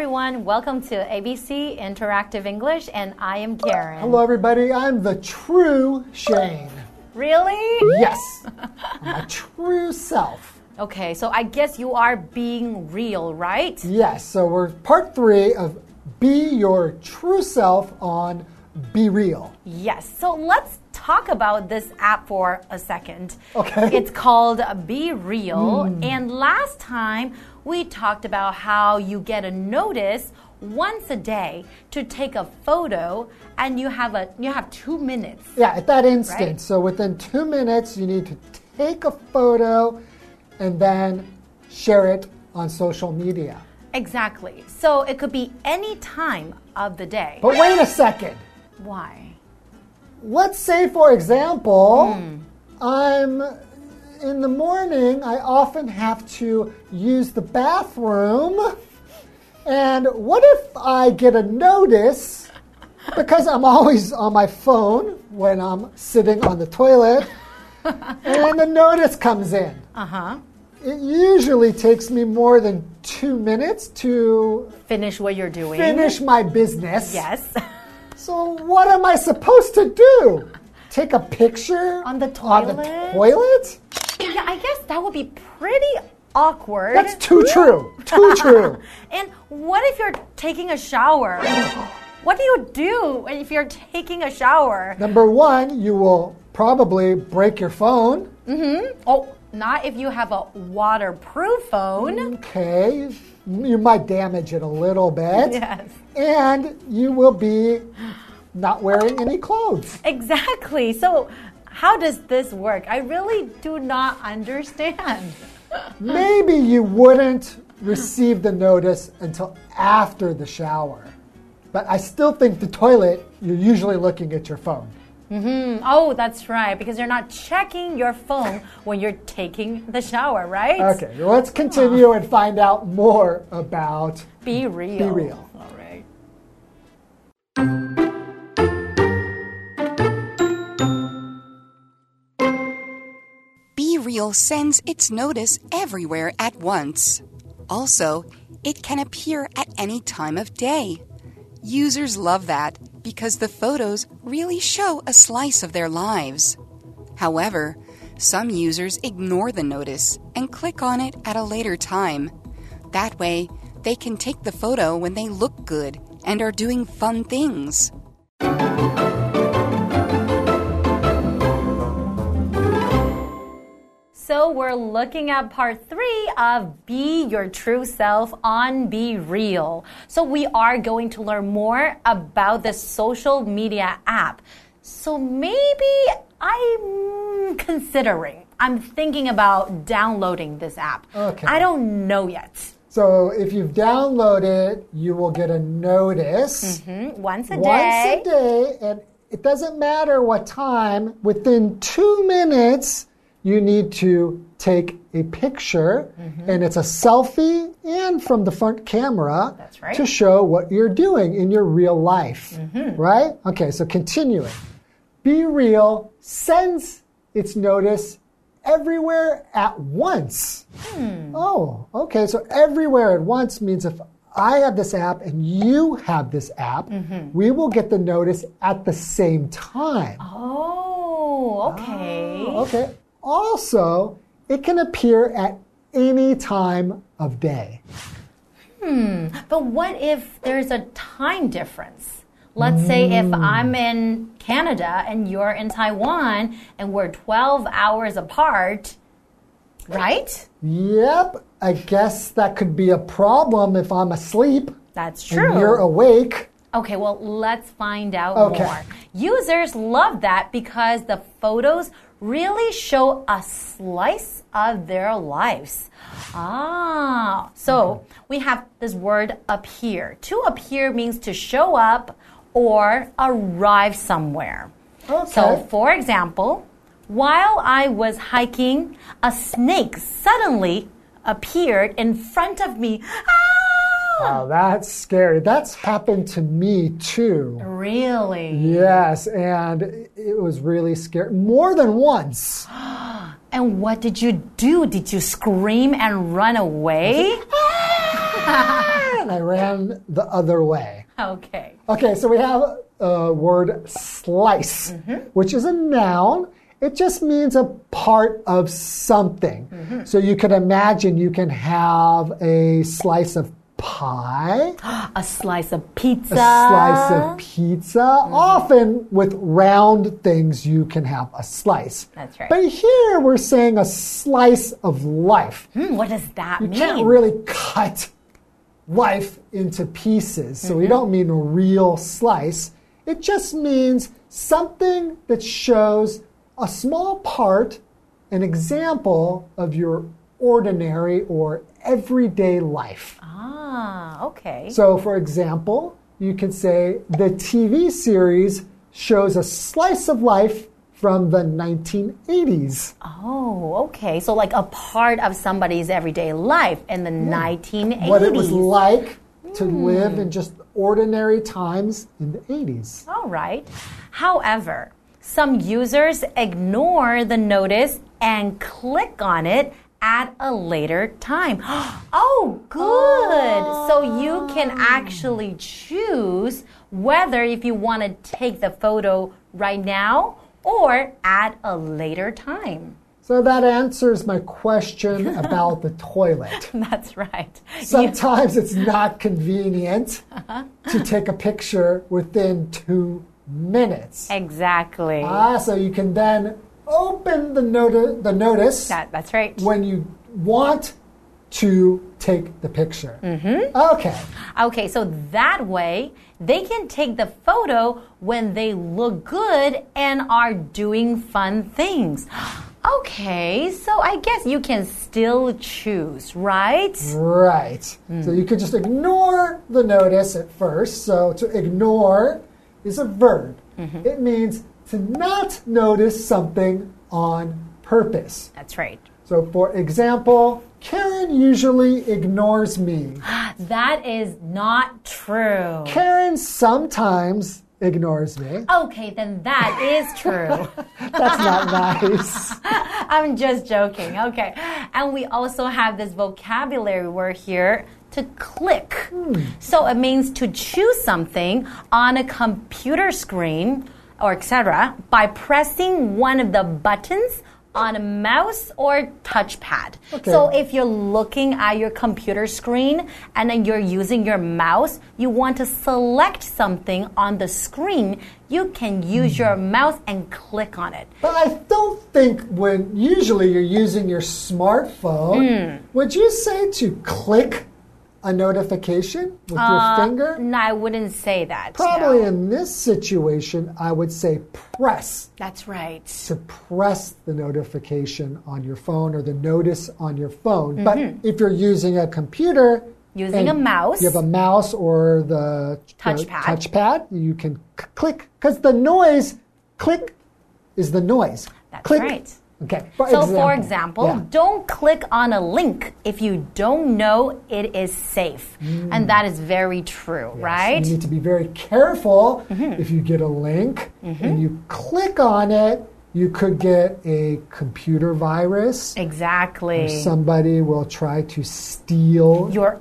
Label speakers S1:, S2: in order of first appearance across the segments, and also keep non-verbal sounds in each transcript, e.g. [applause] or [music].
S1: everyone. Welcome to ABC Interactive English, and I am Karen.
S2: Hello, everybody. I'm the true Shane.
S1: Really?
S2: Yes, [laughs] my true self.
S1: Okay, so I guess you are being real, right?
S2: Yes, so we're part three of Be Your True Self on BeReal.
S1: Yes. So let's talk about this app for a second.
S2: Okay.
S1: It's called BeReal, hmm. and last time we talked about how you get a notice once a day to take a photo and you have a you have 2 minutes.
S2: Yeah, at that instant.
S1: Right.
S2: So within two minutes, you need to take a photo and then share it on social media.
S1: Exactly. So it could be any time of the day.
S2: But wait a second.
S1: Why?
S2: Let's say, for example,
S1: Hmm.
S2: I'm in the morning, I often have to use the bathroom. And what if I get a notice because I'm always on my phone when I'm sitting on the toilet and the notice comes in?
S1: Uh-huh.
S2: It usually takes me more than two minutes to
S1: Finish what you're doing.
S2: finish my business.
S1: Yes.
S2: So what am I supposed to do? Take a picture
S1: On the toilet?
S2: On the
S1: toilet? Yeah, I guess that would be pretty awkward.
S2: That's too true. Too [laughs] true.
S1: And what if you're taking a shower? what do you do if you're taking a shower?
S2: Number one, you will probably break your phone. Mm-hmm.
S1: Oh, not if you have a waterproof phone.
S2: Okay, you might damage it a little bit.
S1: Yes.
S2: And you will be not wearing any clothes.
S1: Exactly. So, how does this work? I really do not understand.
S2: Maybe you wouldn't receive the notice until after the shower. But I still think the toilet, you're usually looking at your phone. Mm -hmm.
S1: Oh, that's right, because you're not checking your phone when you're taking the shower, right?
S2: Okay, let's continue and find out more about
S1: Be real.
S2: Be real.
S3: Be sends its notice everywhere at once. Also, it can appear at any time of day. Users love that because the photos really show a slice of their lives. However, some users ignore the notice and click on it at a later time. That way, they can take the photo when they look good and are doing fun things.
S1: So we're looking at part three of Be Your True Self on BeReal. So we are going to learn more about the social media app. So maybe I'm considering, I'm thinking about downloading this app.
S2: Okay.
S1: I don't know yet.
S2: So if you've downloaded, you will get a notice
S1: Hmm, Once a
S2: once
S1: day.
S2: Once a day, and it doesn't matter what time. Within two minutes, you need to take a picture, mm-hmm. and it's a selfie and from the front camera
S1: right.
S2: to show what you're doing in your real life. Mm-hmm. Right? Okay, so continuing. BeReal sends its notice everywhere at once. Hmm. Oh, okay. So everywhere at once means if I have this app and you have this app, mm-hmm. we will get the notice at the same time.
S1: Oh, okay.
S2: Oh, okay. Also, it can appear at any time of day.
S1: Hmm, but what if there's a time difference? Let's say if I'm in Canada and you're in Taiwan and we're 12 hours apart, right?
S2: Yep, I guess that could be a problem if I'm asleep
S1: That's
S2: and
S1: true.
S2: you're awake.
S1: Okay, well, let's find out
S2: Okay.
S1: more. Users love that because the photos really show a slice of their lives. Ah, so we have this word appear. To appear means to show up or arrive somewhere.
S2: Okay.
S1: So, for example, while I was hiking, a snake suddenly appeared in front of me. Ah!
S2: Wow, that's scary. That's happened to me too.
S1: Really?
S2: Yes, and it was really scary. More than once. [gasps]
S1: And what did you do? Did you scream and run away? Ah!
S2: and I ran the other way.
S1: Okay.
S2: Okay, so we have a word slice, mm-hmm. which is a noun. It just means a part of something. Mm-hmm. So you can imagine you can have a slice of pie, [gasps]
S1: A slice of pizza.
S2: a slice of pizza. Often with round things, you can have a slice.
S1: That's right.
S2: But here we're saying a slice of life.
S1: Hmm, what does that
S2: You
S1: mean?
S2: You can't really cut life into pieces. So we don't mean a real slice. It just means something that shows a small part, an example of your ordinary or everyday life.
S1: ah, okay.
S2: So, for example, you can say the TV series shows a slice of life from the 1980s.
S1: Oh, okay. So, like a part of somebody's everyday life in the 1980s.
S2: What it was like to
S1: Hmm.
S2: live in just ordinary times in the 80s.
S1: All right. However, some users ignore the notice and click on it at a later time. [gasps] Oh, good. So you can actually choose whether if you want to take the photo right now or at a later time.
S2: So that answers my question [laughs] about the toilet. [laughs]
S1: That's right.
S2: Sometimes it's [laughs] not convenient to take a picture within two minutes.
S1: exactly.
S2: Ah, so you can then open the, noti- the notice
S1: that, that's right.
S2: when you want to take the picture. Mm-hmm. Okay.
S1: Okay, so that way they can take the photo when they look good and are doing fun things. [gasps] Okay, so I guess you can still choose, right?
S2: Right.
S1: Hmm.
S2: So you could just ignore the notice at first. So to ignore is a verb.
S1: Mm-hmm.
S2: It means to not notice something on purpose.
S1: That's right.
S2: So for example, Karen usually ignores me. [gasps]
S1: That is not true.
S2: Karen sometimes ignores me.
S1: Okay, then that is true. [laughs]
S2: That's not nice. [laughs]
S1: I'm just joking. Okay. And we also have this vocabulary word here to click. Hmm. So it means to choose something on a computer screen or etc. by pressing one of the buttons on a mouse or touchpad.
S2: Okay.
S1: So if you're looking at your computer screen and then you're using your mouse, you want to select something on the screen, you can use your mouse and click on it.
S2: But I don't think when usually you're using your smartphone,
S1: Hmm.
S2: would you say to click a notification with your finger?
S1: No, I wouldn't say that.
S2: Probably
S1: no.
S2: in this situation, I would say press
S1: That's right.
S2: to press the notification on your phone or the notice on your phone. But if you're using a computer,
S1: Mm-hmm. Using a mouse.
S2: you have a mouse or the the
S1: Touchpad.
S2: touchpad, you can click because the noise, click, is the noise.
S1: That's
S2: click.
S1: right.
S2: Okay. For
S1: So,
S2: example,
S1: for example,
S2: yeah.
S1: don't click on a link if you don't know it is safe. And that is very true, right? Mm-hmm.
S2: You need to be very careful if you get a link and you click on it. You could get a computer virus.
S1: Exactly.
S2: Somebody will try to steal
S1: Your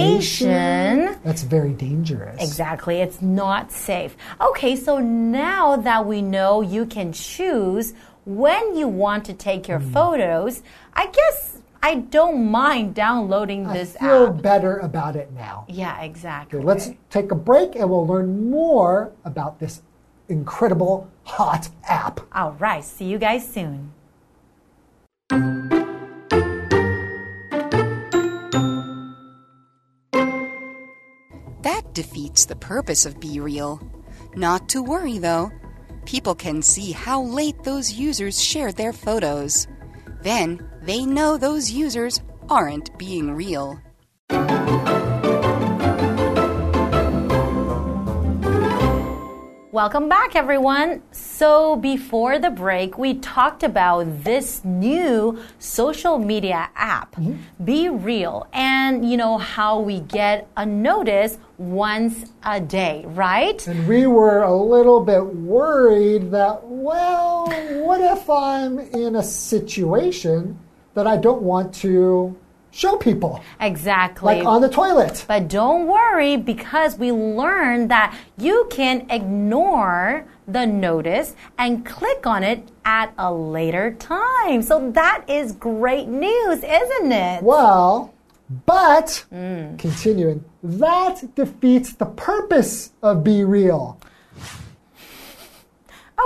S1: information.
S2: That's very dangerous.
S1: Exactly. It's not safe. Okay, so now that we know you can choose when you want to take your hmm. photos, I guess I don't mind downloading
S2: I
S1: this I
S2: feel
S1: app.
S2: better about it now.
S1: Yeah, exactly.
S2: Okay, let's take a break and we'll learn more about this incredible hot app.
S1: All right. See you guys soon.
S3: That defeats the purpose of BeReal. Not to worry, though. People can see how late those users shared their photos. Then they know those users aren't being real.
S1: Welcome back, everyone. So, before the break, we talked about this new social media app, mm-hmm. BeReal, and you know how we get a notice once a day, right?
S2: And we were a little bit worried that, well, what if I'm in a situation that I don't want to show people,
S1: Exactly.
S2: like on the toilet.
S1: But don't worry because we learned that you can ignore the notice and click on it at a later time. So that is great news, isn't it?
S2: Well, but mm. continuing, that defeats the purpose of BeReal.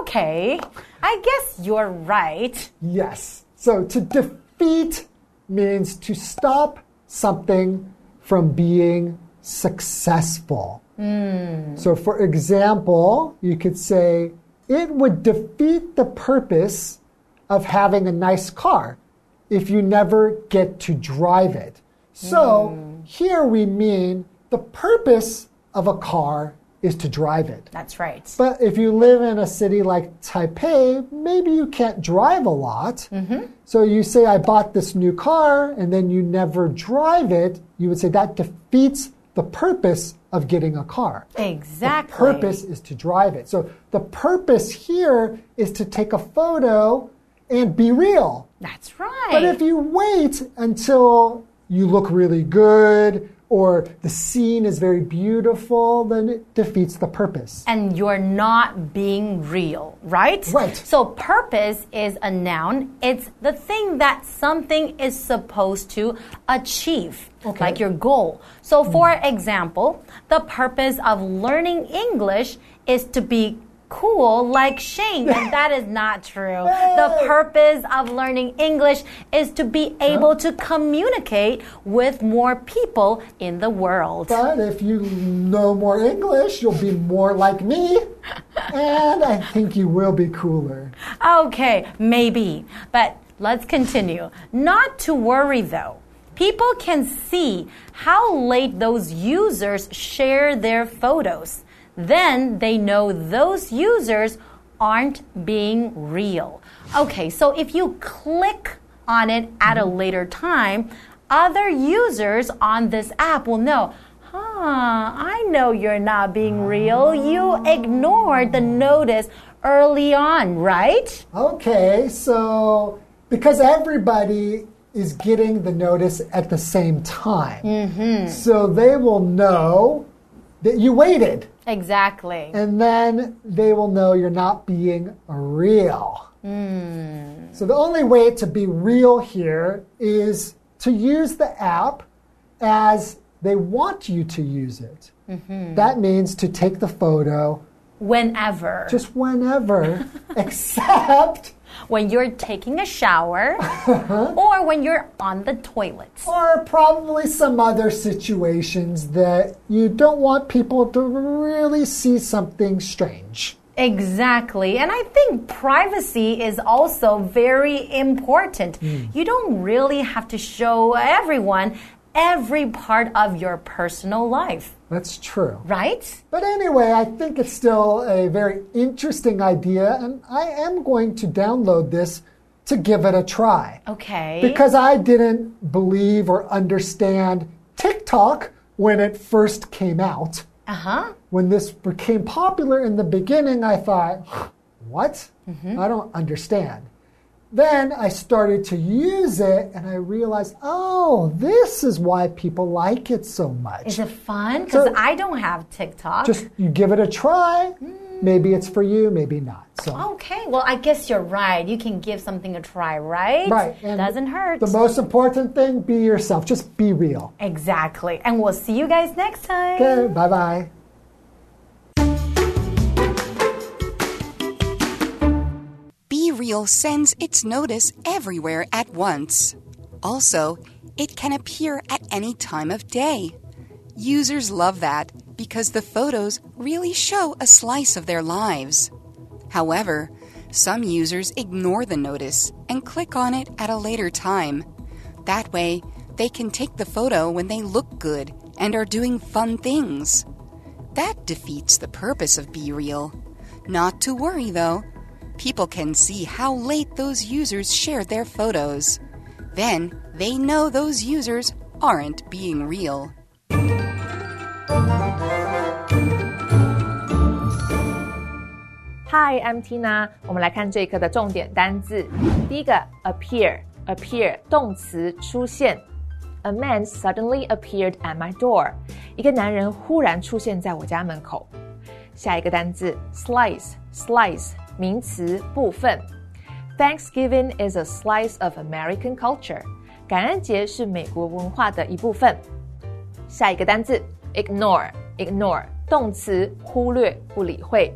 S1: Okay, I guess you're right.
S2: Yes. So to defeat means to stop something from being successful. Mm. So, for example, you could say, it would defeat the purpose of having a nice car if you never get to drive it. So, mm. here we mean the purpose of a car is to drive it.
S1: That's right.
S2: But if you live in a city like Taipei, maybe you can't drive a lot. Mm-hmm. So you say, I bought this new car, and then you never drive it. You would say that defeats the purpose of getting a car.
S1: Exactly.
S2: The purpose is to drive it. So the purpose here is to take a photo and be real.
S1: That's right.
S2: But if you wait until you look really good or the scene is very beautiful, then it defeats the purpose.
S1: and you're not being real, right?
S2: Right.
S1: So, purpose is a noun. It's the thing that something is supposed to achieve,
S2: Okay.
S1: Like your goal. So, for example, the purpose of learning English is to be cool like Shane, and [laughs] that is not true. The
S2: uh.
S1: purpose of learning English is to be able to communicate with more people in the world.
S2: But if you know more English, you'll be more like me. [laughs] And I think you will be cooler.
S1: Okay, maybe. But let's continue. Not to worry though. People can see how late those users share their photos. Then they know those users aren't being real. Okay, so if you click on it at a later time, other users on this app will know. Huh, I know you're not being real. You ignored the notice early on, right?
S2: Okay, so because everybody is getting the notice at the same time, mm-hmm. so they will know that you waited.
S1: Exactly.
S2: and then they will know you're not being real. Hmm. So the only way to be real here is to use the app as they want you to use it. Mm-hmm. That means to take the photo
S1: Whenever.
S2: just whenever, [laughs] except
S1: when you're taking a shower uh-huh. or when you're on the toilet.
S2: or probably some other situations that you don't want people to really see something strange.
S1: Exactly. And I think privacy is also very important. Hmm. You don't really have to show everyone every part of your personal life,
S2: That's true.
S1: right?
S2: But anyway, I think it's still a very interesting idea, and I am going to download this to give it a try.
S1: Okay.
S2: Because I didn't believe or understand TikTok when it first came out.
S1: uh huh.
S2: When this became popular in the beginning, I thought, what? I don't understand. Then I started to use it and I realized, oh, this is why people like it so much.
S1: Is it fun? Because
S2: So-
S1: I don't have TikTok.
S2: just you give it a try. Mm. Maybe it's for you, maybe not. So
S1: Okay, well, I guess you're right. You can give something a try, right?
S2: right, and
S1: Doesn't hurt.
S2: The most important thing: be yourself. Just be real.
S1: exactly. And we'll see you guys next time.
S2: Okay, bye bye.
S3: BeReal sends its notice everywhere at once. Also, it can appear at any time of day. Users love that because the photos really show a slice of their lives. However, some users ignore the notice and click on it at a later time. That way, they can take the photo when they look good and are doing fun things. That defeats the purpose of BeReal. Not to worry, though People can see how late those users shared their photos. Then they know those users aren't being real.
S4: Hi, I'm Tina。我们来看这一课的重点单字。第一个，appear，appear 动词出现。 A man suddenly appeared at my door. 一个男人忽然出现在我家门口。下一个单字 slice，slice 名词部分。Thanksgiving is a slice of American culture. 感恩节是美国文化的一部分。下一个单字 ignore，ignore 动词忽略不理会。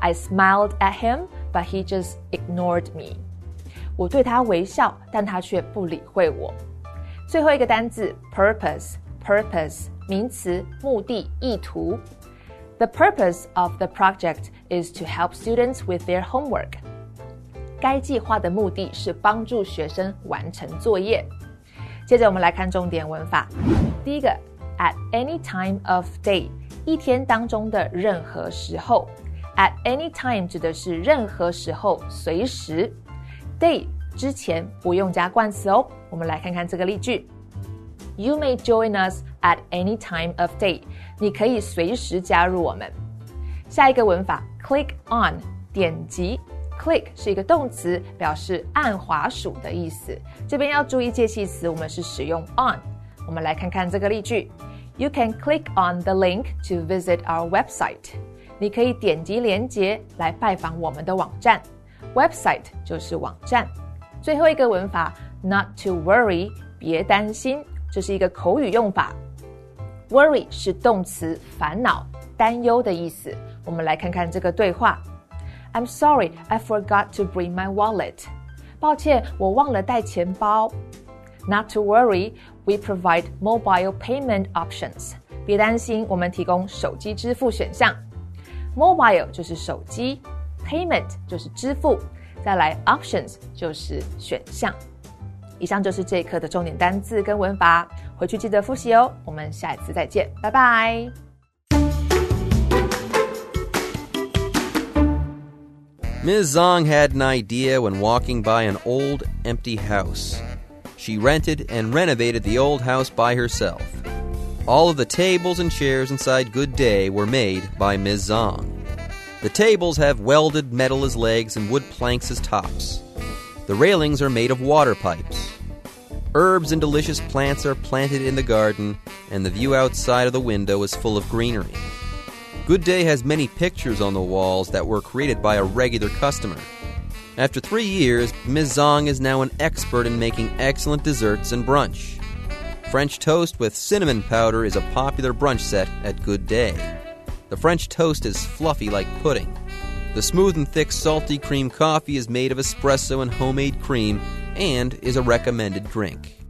S4: I smiled at him, but he just ignored me. 我对他微笑，但他却不理会我。最后一个单字 purpose，purpose 名词目的意图。 The purpose of the project is to help students with their homework. 该计划的目的是帮助学生完成作业。接着我们来看重点文法。第一个，at any time of day，一天当中的任何时候。at any time 指的是任何时候，随时。day 之前不用加冠词哦。我们来看看这个例句：You may join us at any time of day。 你可以随时加入我们。下一个文法，click on，点击。click 是一个动词，表示按滑鼠的意思。这边要注意介系词，我们是使用 on。我们来看看这个例句：You can click on the link to visit our website。你可以点击链接来拜访我们的网站。website 就是网站。最后一个文法，not to worry，别担心，这是一个口语用法。Worry 是动词，烦恼、担忧的意思。我们来看看这个对话。I'm sorry, I forgot to bring my wallet. 抱歉，我忘了带钱包。Not to worry, we provide mobile payment options. 别担心，我们提供手机支付选项。Mobile 就是手机，payment 就是支付，再来 options 就是选项。以上就是这一课的重点单字跟文法，回去记得复习哦。我们下一次再见，拜拜。
S5: Ms. Zong had an idea when walking by an old, empty house. She rented and renovated the old house by herself. All of the tables and chairs inside Good Day were made by Ms. Zong. The tables have welded metal as legs and wood planks as tops. The railings are made of water pipes. Herbs and delicious plants are planted in the garden, and the view outside of the window is full of greenery. Good Day has many pictures on the walls that were created by a regular customer. After three years, Ms. Zong is now an expert in making excellent desserts and brunch. French toast with cinnamon powder is a popular brunch set at Good Day. The French toast is fluffy like pudding. The smooth and thick salty cream coffee is made of espresso and homemade cream and is a recommended drink.